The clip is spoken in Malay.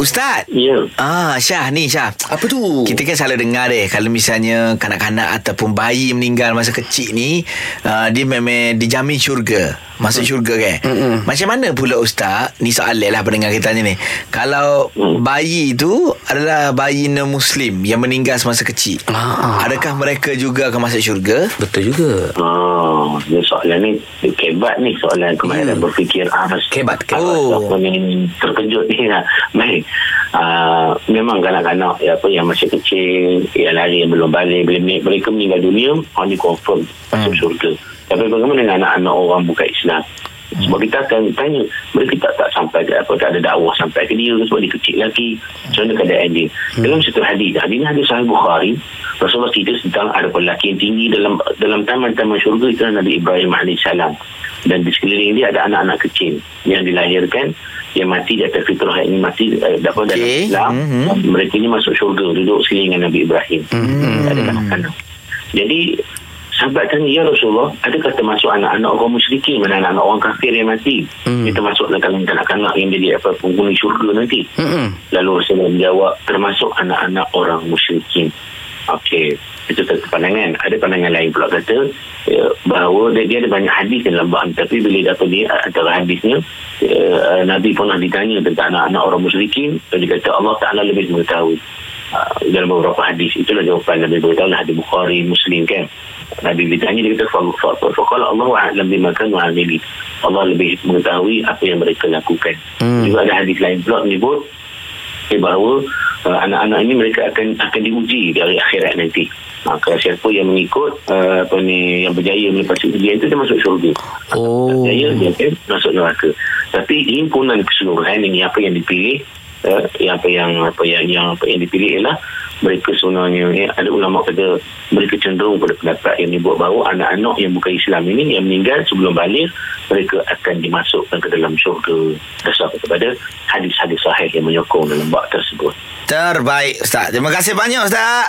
Ustaz. Ya. Ah, Syah ni Syah. Apa tu? Kita kan selalu dengar deh kalau misalnya kanak-kanak ataupun bayi meninggal masa kecil ni uh, dia memang dijamin syurga. Masuk syurga kan. Mm-mm. Macam mana pula ustaz? Ni soalan lah pendengar kita ni. Kalau Mm. bayi tu adalah bayi non muslim yang meninggal semasa kecil. Ah. Adakah mereka juga akan masuk syurga? Betul juga. Oh, ni soalan ni kebat ni soalan kemarin Hmm. berfikir ah Kebat, kebat. Oh. Apa ni terkejut ni lah. Baik. Uh, memang kanak-kanak ya, apa yang masih kecil, yang lari yang belum balik, mereka meninggal dunia, orang ni confirm masuk syurga. Tapi bagaimana dengan anak-anak orang bukan Islam? Sebab kita akan tanya Mereka tak tak sampai ke apa Tak ada dakwah sampai ke dia Sebab dia kecil lagi? Macam mana keadaan dia? Dalam satu hadis Hadis ni hadis sahih Bukhari. Rasulullah cerita tentang Ada lelaki yang tinggi Dalam dalam taman-taman syurga Itu Nabi Ibrahim AS Dan di sekeliling dia Ada anak-anak kecil Yang dilahirkan Yang mati di atas fitrah Yang mati eh, dapat dalam Okey. Islam. Mhm. Mereka ni masuk syurga Duduk sekeliling dengan Nabi Ibrahim. Ada kanak-kanak. Jadi Sahabat tanya, Ya Rasulullah, adakah termasuk anak-anak orang musyrikin, mana anak-anak orang kafir yang mati? Hmm. Dia termasuk dalam kanak-kanak yang jadi apa penghuni syurga nanti. Mm-mm. Lalu Rasulullah menjawab, termasuk anak-anak orang musyrikin. Okey, itu satu pandangan. Ada pandangan lain pula kata, ya, bahawa dia, dia ada banyak hadis dalam bab ni. tapi bila dapat dia antara hadisnya, ya, Nabi pernah ditanya tentang anak-anak orang musyrikin, dan dia kata Allah Ta'ala lebih mengetahui. Uh, dalam beberapa hadis itulah jawapan Nabi beritahu hadis Bukhari Muslim kan Nabi ditanya dia kata faqala Allah a'lam bima kanu amili Allah lebih mengetahui apa yang mereka lakukan. Hmm. juga ada hadis lain pula menyebut eh, bahawa uh, anak-anak ini mereka akan akan diuji dari akhirat nanti. Maka siapa yang mengikut uh, apa ni yang berjaya melepasi ujian itu dia masuk syurga. Oh. berjaya dia akan masuk neraka. Tapi himpunan keseluruhan ini apa yang dipilih uh, yang apa yang apa yang yang apa yang dipilih ialah mereka sebenarnya eh, ada ulama kata mereka cenderung pada pendapat yang dibuat bahawa anak-anak yang bukan Islam ini yang meninggal sebelum balik mereka akan dimasukkan ke dalam syurga dasar kepada hadis-hadis sahih yang menyokong dalam bab tersebut Terbaik Ustaz. Terima kasih banyak Ustaz.